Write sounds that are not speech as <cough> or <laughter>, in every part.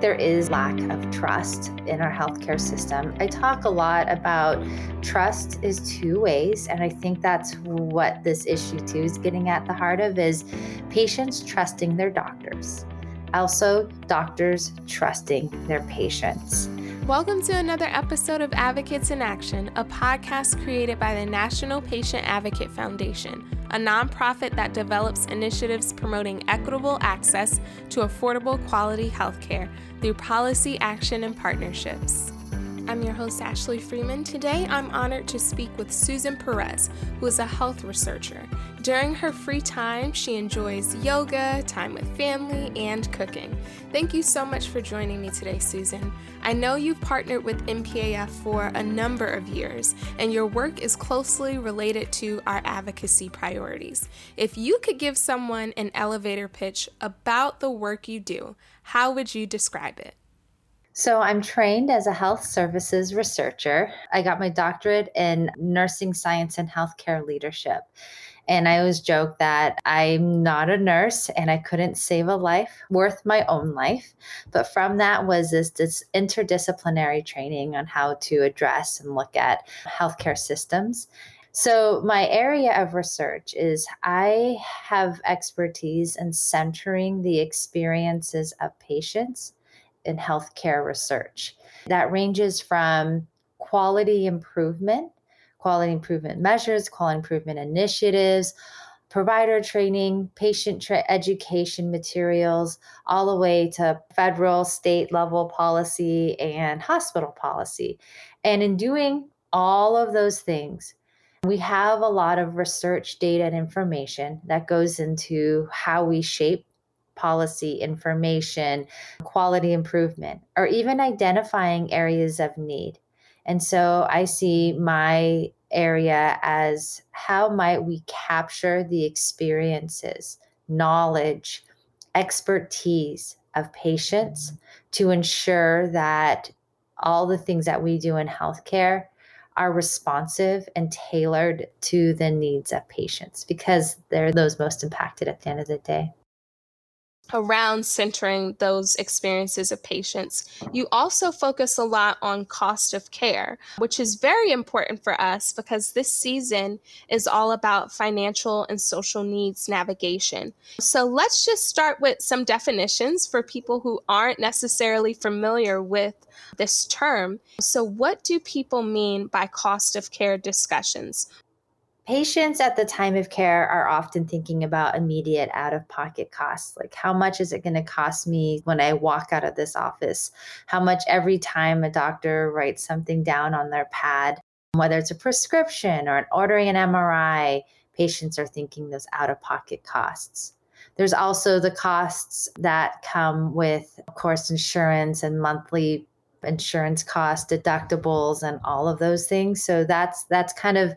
there is lack of trust in our healthcare system. I talk a lot about trust is two ways, and I think that's what this issue too is getting at the heart of is patients trusting their doctors. Also, doctors trusting their patients. Welcome to another episode of Advocates in Action, a podcast created by the National Patient Advocate Foundation, a nonprofit that develops initiatives promoting equitable access to affordable quality healthcare through policy action and partnerships. I'm your host, Ashley Freeman. Today, I'm honored to speak with Susan Perez, who is a health researcher. During her free time, she enjoys yoga, time with family, and cooking. Thank you so much for joining me today, Susan. I know you've partnered with NPAF for a number of years, and your work is closely related to our advocacy priorities. If you could give someone an elevator pitch about the work you do, how would you describe it? So, I'm trained as a health services researcher. I got my doctorate in nursing science and healthcare leadership. And I always joke that I'm not a nurse and I couldn't save a life worth my own life. But from that was this, this interdisciplinary training on how to address and look at healthcare systems. So, my area of research is I have expertise in centering the experiences of patients in healthcare research. That ranges from quality improvement, quality improvement measures, quality improvement initiatives, provider training, patient tra- education materials, all the way to federal, state level policy and hospital policy. And in doing all of those things, we have a lot of research data and information that goes into how we shape policy, information, quality improvement, or even identifying areas of need. And so I see my area as how might we capture the experiences, knowledge, expertise of patients to ensure that all the things that we do in healthcare are responsive and tailored to the needs of patients because they're those most impacted at the end of the day around centering those experiences of patients. You also focus a lot on cost of care, which is very important for us because this season is all about financial and social needs navigation. So let's just start with some definitions for people who aren't necessarily familiar with this term. So, what do people mean by cost of care discussions? Patients at the time of care are often thinking about immediate out of pocket costs. Like, how much is it going to cost me when I walk out of this office? How much every time a doctor writes something down on their pad, whether it's a prescription or an ordering an MRI, patients are thinking those out of pocket costs. There's also the costs that come with, of course, insurance and monthly insurance costs, deductibles, and all of those things. So that's that's kind of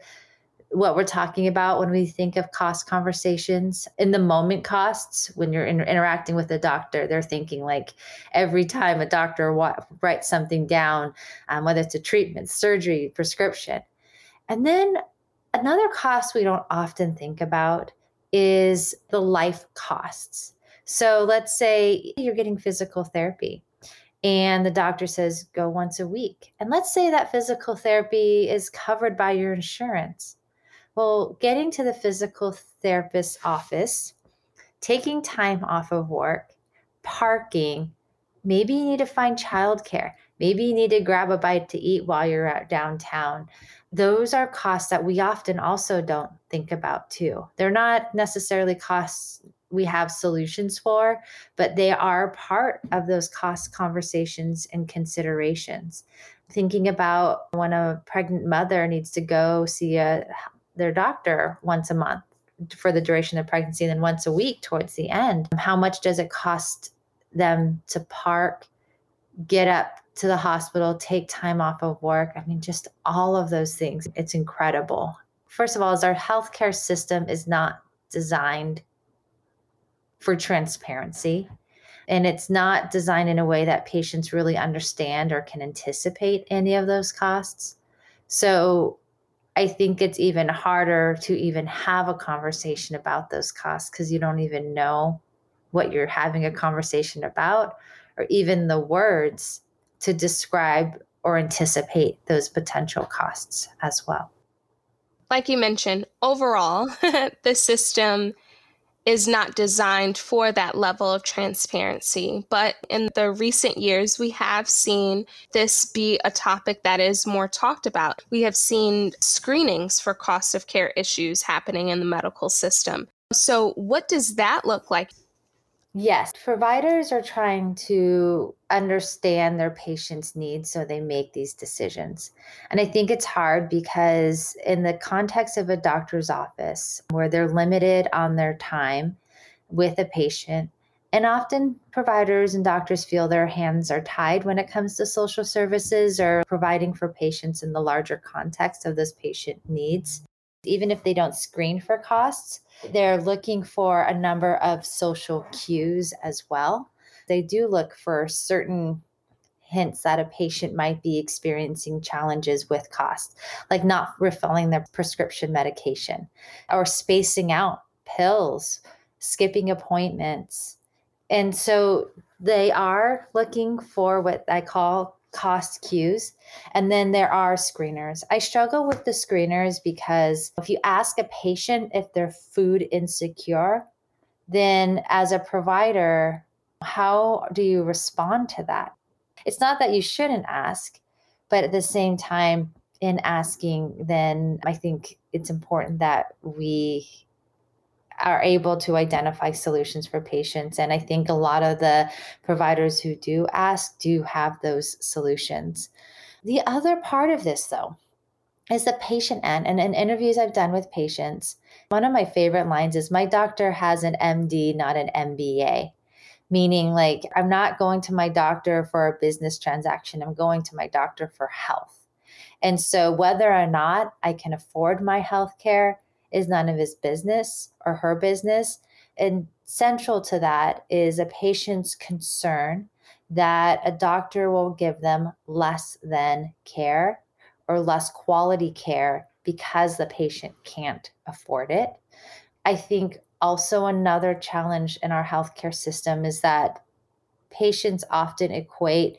what we're talking about when we think of cost conversations. In the moment costs when you're in, interacting with a doctor they're thinking like every time a doctor wa- writes something down um, whether it's a treatment surgery prescription. And then another cost we don't often think about is the life costs. So let's say you're getting physical therapy and the doctor says go once a week. And let's say that physical therapy is covered by your insurance well, getting to the physical therapist's office, taking time off of work, parking, maybe you need to find childcare. Maybe you need to grab a bite to eat while you're at downtown. Those are costs that we often also don't think about too. They're not necessarily costs we have solutions for, but they are part of those cost conversations and considerations. Thinking about when a pregnant mother needs to go see a their doctor once a month for the duration of pregnancy and then once a week towards the end. How much does it cost them to park, get up to the hospital, take time off of work? I mean, just all of those things. It's incredible. First of all, is our healthcare system is not designed for transparency. And it's not designed in a way that patients really understand or can anticipate any of those costs. So I think it's even harder to even have a conversation about those costs because you don't even know what you're having a conversation about or even the words to describe or anticipate those potential costs as well. Like you mentioned, overall, <laughs> the system is not designed for that level of transparency. But in the recent years, we have seen this be a topic that is more talked about. We have seen screenings for cost of care issues happening in the medical system. So, what does that look like? Yes, providers are trying to understand their patients' needs so they make these decisions. And I think it's hard because, in the context of a doctor's office where they're limited on their time with a patient, and often providers and doctors feel their hands are tied when it comes to social services or providing for patients in the larger context of those patient needs. Even if they don't screen for costs, they're looking for a number of social cues as well. They do look for certain hints that a patient might be experiencing challenges with cost, like not refilling their prescription medication or spacing out pills, skipping appointments. And so they are looking for what I call cost cues. And then there are screeners. I struggle with the screeners because if you ask a patient if they're food insecure, then as a provider, how do you respond to that? It's not that you shouldn't ask, but at the same time, in asking, then I think it's important that we are able to identify solutions for patients. And I think a lot of the providers who do ask do have those solutions. The other part of this, though, is the patient end. And in interviews I've done with patients, one of my favorite lines is My doctor has an MD, not an MBA. Meaning, like, I'm not going to my doctor for a business transaction, I'm going to my doctor for health. And so, whether or not I can afford my health care, is none of his business or her business. And central to that is a patient's concern that a doctor will give them less than care or less quality care because the patient can't afford it. I think also another challenge in our healthcare system is that patients often equate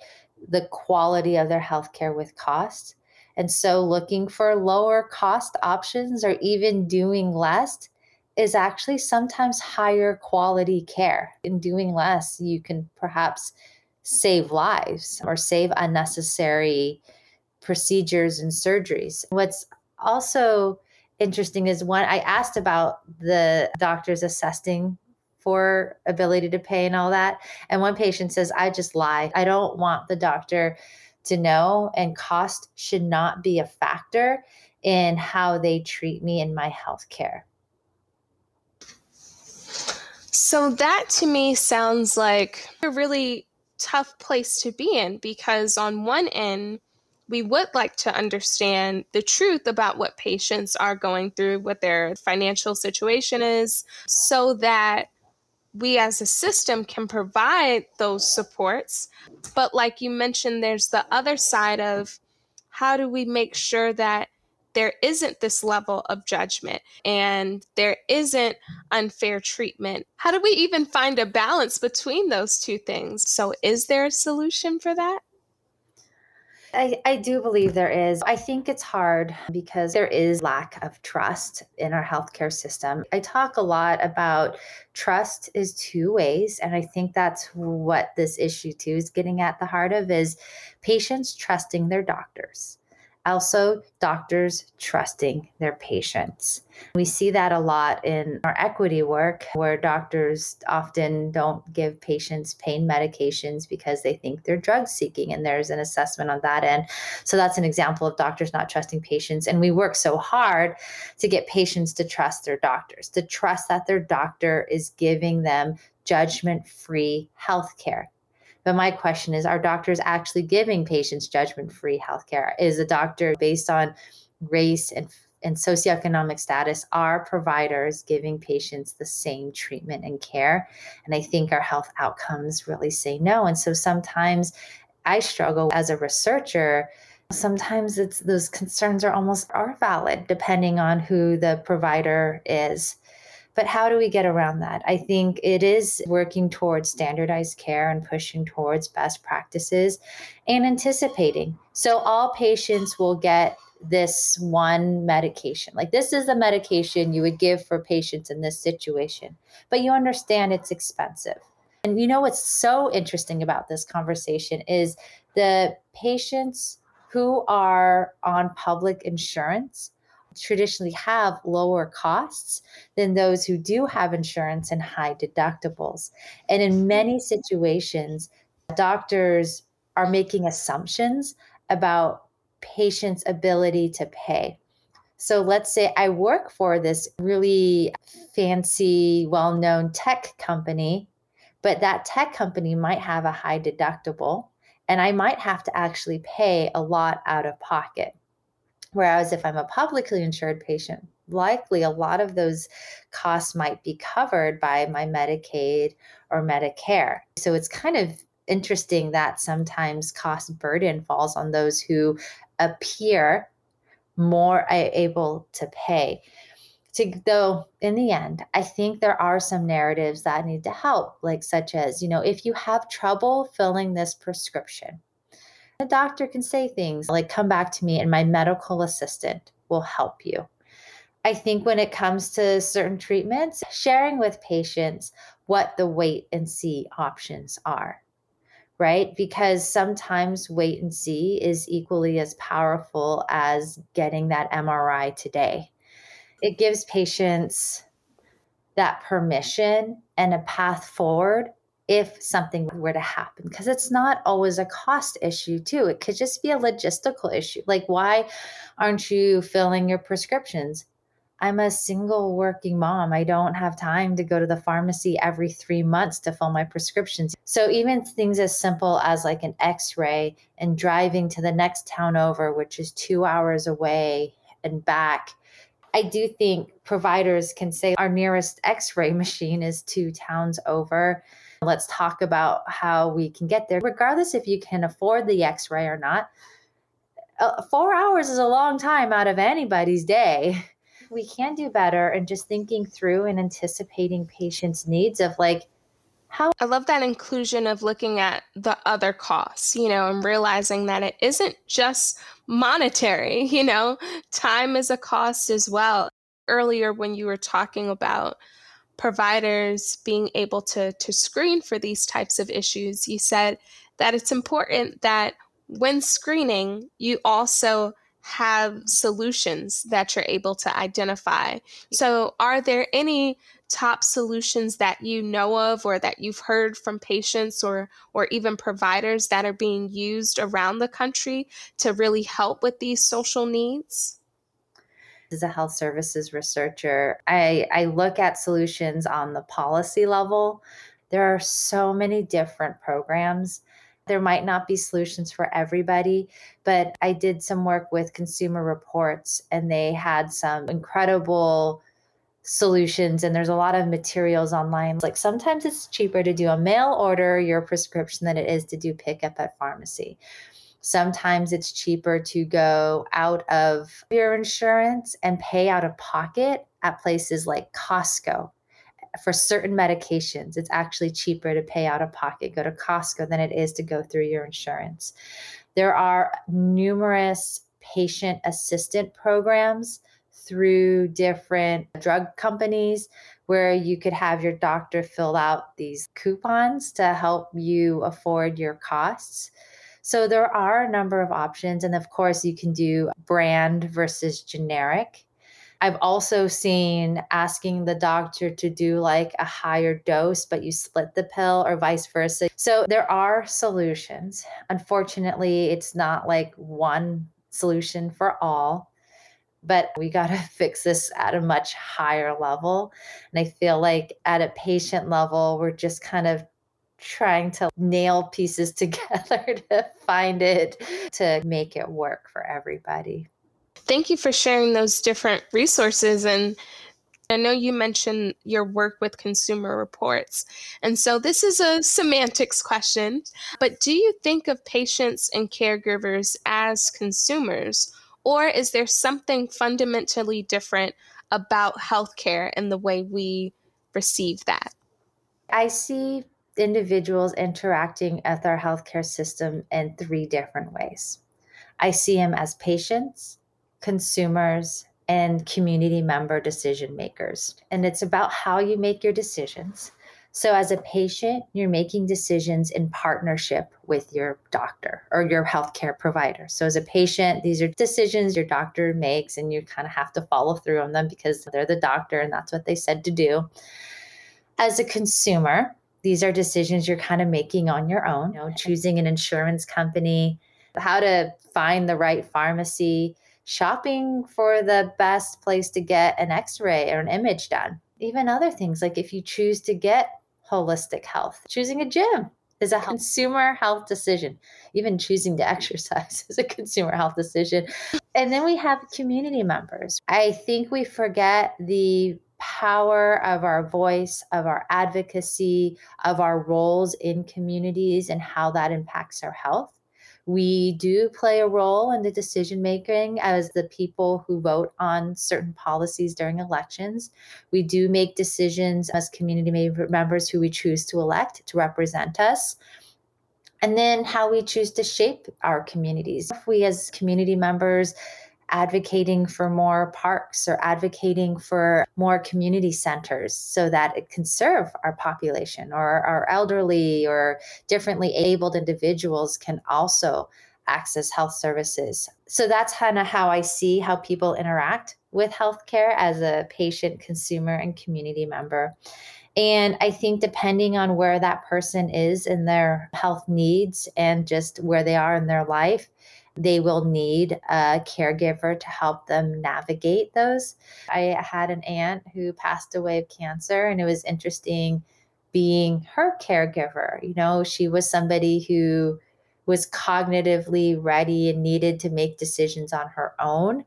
the quality of their healthcare with cost. And so looking for lower cost options or even doing less is actually sometimes higher quality care. In doing less, you can perhaps save lives or save unnecessary procedures and surgeries. What's also interesting is when I asked about the doctors assessing for ability to pay and all that. And one patient says, I just lie. I don't want the doctor to know, and cost should not be a factor in how they treat me in my health care. So, that to me sounds like a really tough place to be in because, on one end, we would like to understand the truth about what patients are going through, what their financial situation is, so that we as a system can provide those supports. But like you mentioned, there's the other side of how do we make sure that there isn't this level of judgment and there isn't unfair treatment. How do we even find a balance between those two things? So, is there a solution for that? I, I do believe there is. I think it's hard because there is lack of trust in our healthcare system. I talk a lot about trust is two ways. And I think that's what this issue too is getting at the heart of is patients trusting their doctors also doctors trusting their patients. We see that a lot in our equity work where doctors often don't give patients pain medications because they think they're drug seeking and there's an assessment on that end. So that's an example of doctors not trusting patients and we work so hard to get patients to trust their doctors, to trust that their doctor is giving them judgment-free health care but my question is are doctors actually giving patients judgment free healthcare? Is a doctor based on race and and socioeconomic status are providers giving patients the same treatment and care? And i think our health outcomes really say no. And so sometimes i struggle as a researcher. Sometimes it's those concerns are almost are valid depending on who the provider is But how do we get around that? I think it is working towards standardized care and pushing towards best practices and anticipating. So all patients will get this one medication. Like this is the medication you would give for patients in this situation, but you understand it's expensive. And you know what's so interesting about this conversation is the patients who are on public insurance traditionally have lower costs than those who do have insurance and high deductibles. And in mm-hmm. many situations, doctors are making assumptions about patients' ability to pay. So let's say I work for this really fancy, well known tech company, but that tech company might have a high deductible and I might have to actually pay a lot out of pocket. Whereas if I'm a publicly insured patient, likely a lot of those costs might be covered by my Medicaid or Medicare. So it's kind of interesting that sometimes cost burden falls on those who appear more able to pay. To, though in the end i think there are some narratives that need to help like such as you know if you have trouble filling this prescription the doctor can say things like, come back to me, and my medical assistant will help you. I think when it comes to certain treatments, sharing with patients what the wait and see options are, right? Because sometimes wait and see is equally as powerful as getting that MRI today. It gives patients that permission and a path forward if something were to happen because it's not always a cost issue too. It could just be a logistical issue. Like why aren't you filling your prescriptions? I'm a single working mom. I don't have time to go to the pharmacy every 3 months to fill my prescriptions. So even things as simple as like an x-ray and driving to the next town over which is 2 hours away and back I do think providers can say our nearest x ray <laughs> machine is two towns over. Let's talk about how we can get there, regardless if you can afford the x ray or not. Uh, four hours is a long time out of anybody's day. We can do better and just thinking through and anticipating patients' needs of like, how I love that inclusion of looking at the other costs, you know, and realizing that it isn't just monetary, <laughs> you know, time is a cost as well. Earlier, when you were talking about providers being able to, to screen for these types of issues, you said that it's important that when screening, you also have solutions that you're able to identify. So, are there any top solutions that you know of or that you've heard from patients or or even providers that are being used around the country to really help with these social needs? As a health services researcher, I, I look at solutions on the policy level. There are so many different programs. There might not be solutions for everybody, but I did some work with Consumer Reports and they had some incredible solutions and there's a lot of materials online like sometimes it's cheaper to do a mail order your prescription than it is to do pickup at pharmacy Sometimes it's cheaper to go out of your insurance and pay out of pocket at places like Costco. For certain medications, it's actually cheaper to pay out of pocket, go to Costco, than it is to go through your insurance. There are numerous patient assistant programs through different drug companies where you could have your doctor fill out these coupons to help you afford your costs. So there are a number of options. And of course, you can do brand versus generic. I've also seen asking the doctor to do like a higher dose, but you split the pill or vice versa. So there are solutions. Unfortunately, it's not like one solution for all, but we got to <laughs> fix this at a much higher level. And I feel like at a patient level, we're just kind of trying to nail pieces <laughs> together to find it to make it work for everybody. Thank you for sharing those different resources and I know you mentioned your work with consumer reports. And so this is a semantics question, but do you think of patients and caregivers as consumers? Or is there something fundamentally different about healthcare and the way we receive that? I see individuals interacting with our healthcare system in three different ways. I see them as patients, consumers, and community member decision makers. And it's about how you make your decisions. So, as a patient, you're making decisions in partnership with your doctor or your healthcare provider. So, as a patient, these are decisions your doctor makes, and you kind of have to follow through on them because they're the doctor and that's what they said to do. As a consumer, these are decisions you're kind of making on your own, you know, choosing an insurance company, how to find the right pharmacy, shopping for the best place to get an x ray or an image done. Even other things like if you choose to get holistic health, choosing a gym is a consumer health decision. Even choosing to <laughs> exercise is a consumer health decision. And then we have community members. I think we forget the power of our voice, of our advocacy, of our roles in communities and how that impacts our health. We do play a role in the decision making as the people who vote on certain policies during elections. We do make decisions as community members who we choose to elect to represent us and then how we choose to shape our communities. If we, as community members, advocating for more parks or advocating for more community centers so that it can serve our population or our elderly or differently abled individuals can also access health services. So that's kind of how I see how people interact with healthcare as a patient, consumer, and community member. And I think depending on where that person is in their health needs and just where they are in their life, they will need a caregiver to help them navigate those. I had an aunt who passed away of cancer, and it was interesting being her caregiver. You know, she was somebody who was cognitively ready and needed to make decisions on her own.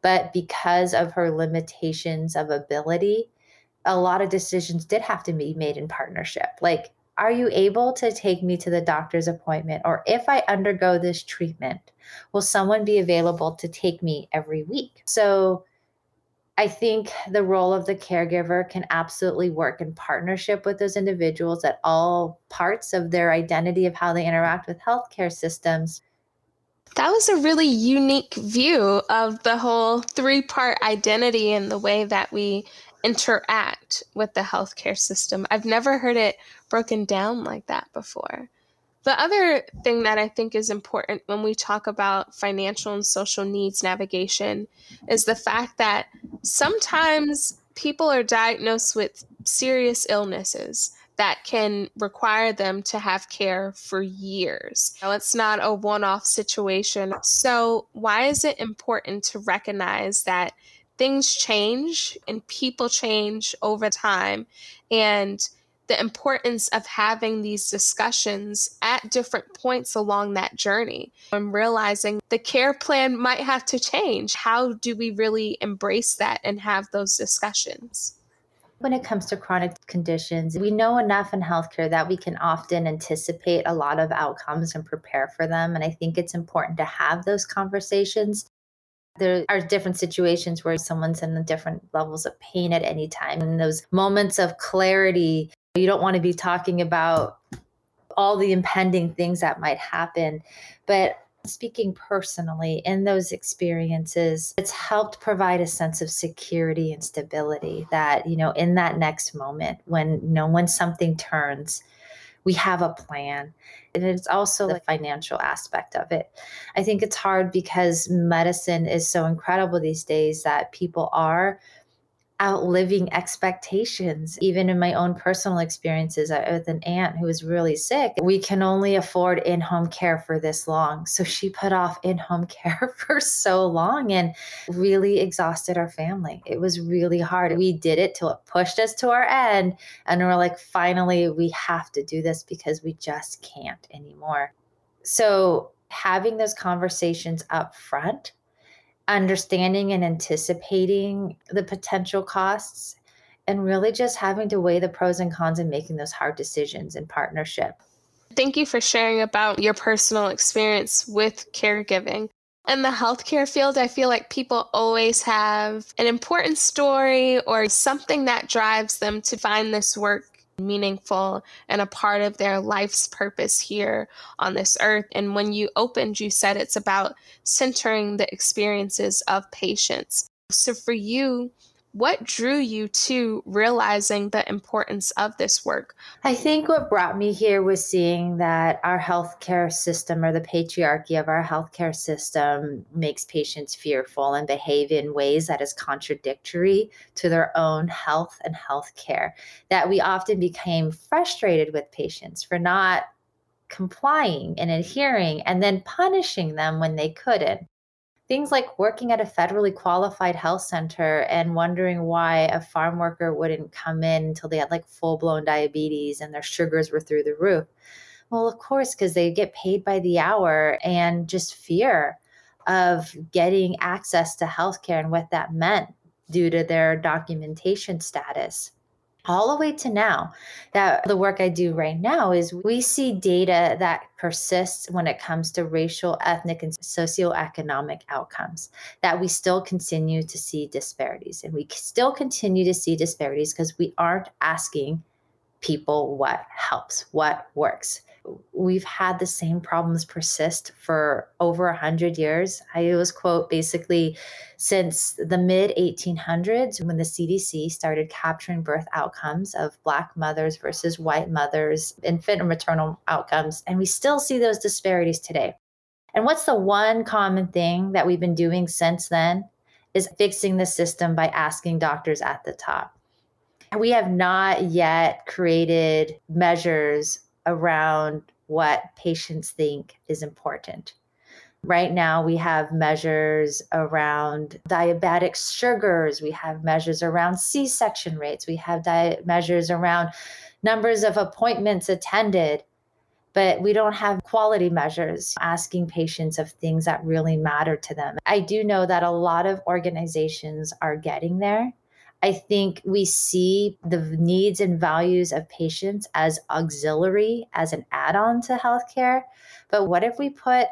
But because of her limitations of ability, a lot of decisions did have to be made in partnership. Like, are you able to take me to the doctor's appointment? Or if I undergo this treatment, will someone be available to take me every week? So I think the role of the caregiver can absolutely work in partnership with those individuals at all parts of their identity of how they interact with healthcare systems. That was a really unique view of the whole three part identity and the way that we interact with the healthcare system. I've never heard it broken down like that before. The other thing that I think is important when we talk about financial and social needs navigation is the fact that sometimes people are diagnosed with serious illnesses that can require them to have care for years. Now, it's not a one off situation. So, why is it important to recognize that things change and people change over time? And the importance of having these discussions at different points along that journey and realizing the care plan might have to change. How do we really embrace that and have those discussions? When it comes to chronic conditions, we know enough in healthcare that we can often anticipate a lot of outcomes and prepare for them. And I think it's important to have those conversations there are different situations where someone's in different levels of pain at any time. And those moments of clarity you don't want to be talking about all the impending things that might happen. But speaking personally in those experiences, it's helped provide a sense of security and stability that, you know, in that next moment when, you know, when something turns, we have a plan. And it's also the financial aspect of it. I think it's hard because medicine is so incredible these days that people are outliving expectations. Even in my own personal experiences with an aunt who was really sick, we can only afford in home care for this long. So she put off in home <laughs> care for so long and really exhausted our family. It was really hard. We did it till it pushed us to our end. And we're like, finally, we have to do this because we just can't anymore. So having those conversations up front understanding and anticipating the potential costs and really just having to weigh the pros and cons and making those hard decisions in partnership. Thank you for sharing about your personal experience with caregiving. In the healthcare field, I feel like people always have an important story or something that drives them to find this work meaningful and a part of their life's purpose here on this earth. And when you opened, you said it's about centering the experiences of patients. So for you, what drew you to realizing the importance of this work? I think what brought me here was seeing that our healthcare system or the patriarchy of our healthcare system makes patients fearful and behave in ways that is contradictory to their own health and healthcare. That we often became frustrated with patients for not complying and adhering and then punishing them when they couldn't things like working at a federally qualified health center and wondering why a farm worker wouldn't come in until they had like full blown diabetes and their sugars were through the roof. Well, of course, because they get paid by the hour and just fear of getting access to healthcare and what that meant due to their documentation status all the way to now that the work I do right now is we see data that persists when it comes to racial, ethnic, and socioeconomic outcomes, that we still continue to see disparities. And we still continue to see disparities because we aren't asking people what helps, what works we've had the same problems persist for over a hundred years. I was quote basically since the mid 1800s when the CDC started capturing birth outcomes of Black mothers versus white mothers, infant and maternal outcomes, and we still see those disparities today. And what's the one common thing that we've been doing since then? Is fixing the system by asking doctors at the top. We have not yet created measures around what patients think is important. Right now, we have measures around diabetic sugars, we have measures around C section rates, we have di- measures around numbers of appointments attended, but we don't have quality measures asking patients of things that really matter to them. I do know that a lot of organizations are getting there. I think we see the needs and values of patients as auxiliary, as an add on to healthcare. But what if we put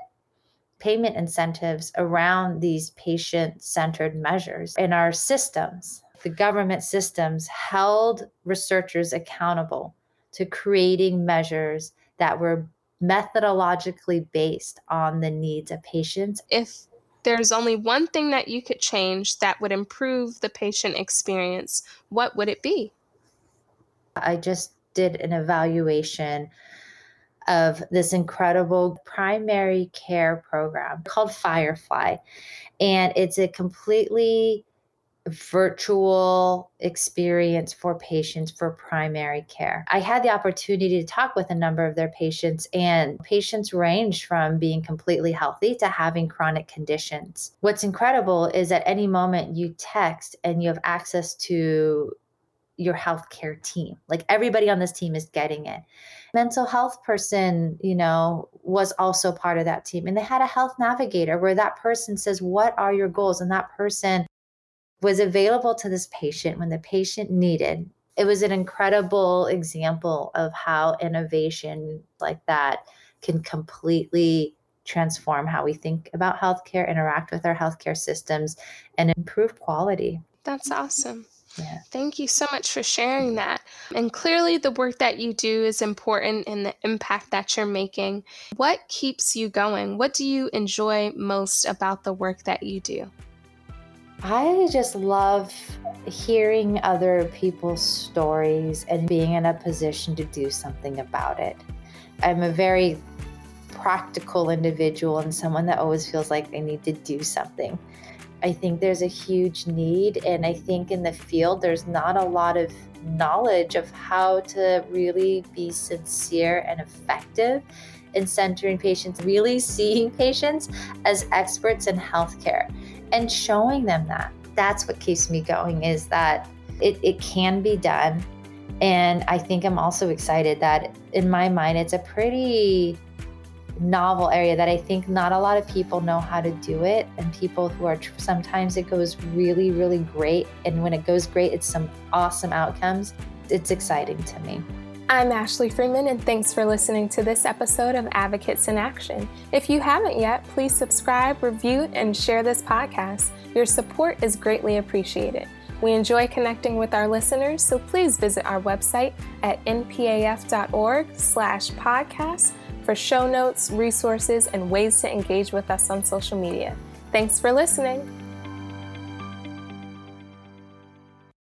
payment incentives around these patient centered measures in our systems? The government systems held researchers accountable to creating measures that were methodologically based on the needs of patients. If there's only one thing that you could change that would improve the patient experience, what would it be? I just did an evaluation of this incredible primary care program called Firefly. And it's a completely virtual experience for patients for primary care. I had the opportunity to talk with a number of their patients, and patients range from being completely healthy to having chronic conditions. What's incredible is at any moment you text and you have access to your healthcare team. Like everybody on this team is getting it. Mental health person, you know, was also part of that team. And they had a health navigator where that person says, What are your goals? And that person was available to this patient when the patient needed. It was an incredible example of how innovation like that can completely transform how we think about healthcare, interact with our healthcare systems, and improve quality. That's awesome. Yeah. Thank you so much for sharing that. And clearly, the work that you do is important in the impact that you're making. What keeps you going? What do you enjoy most about the work that you do? I just love hearing other people's stories and being in a position to do something about it. I'm a very practical individual and someone that always feels like they need to do something. I think there's a huge need, and I think in the field, there's not a lot of knowledge of how to really be sincere and effective in centering patients, really seeing patients as experts in healthcare and showing them that. That's what keeps me going is that it, it can be done. And I think I'm also excited that in my mind, it's a pretty novel area that I think not a lot of people know how to do it. And people who are sometimes it goes really, really great. And when it goes great, it's some awesome outcomes. It's exciting to me. I'm Ashley Freeman, and thanks for listening to this episode of Advocates in Action. If you haven't yet, please subscribe, review, and share this podcast. Your support is greatly appreciated. We enjoy connecting with our listeners, so please visit our website at npaf.org slash podcast for show notes, resources, and ways to engage with us on social media. Thanks for listening.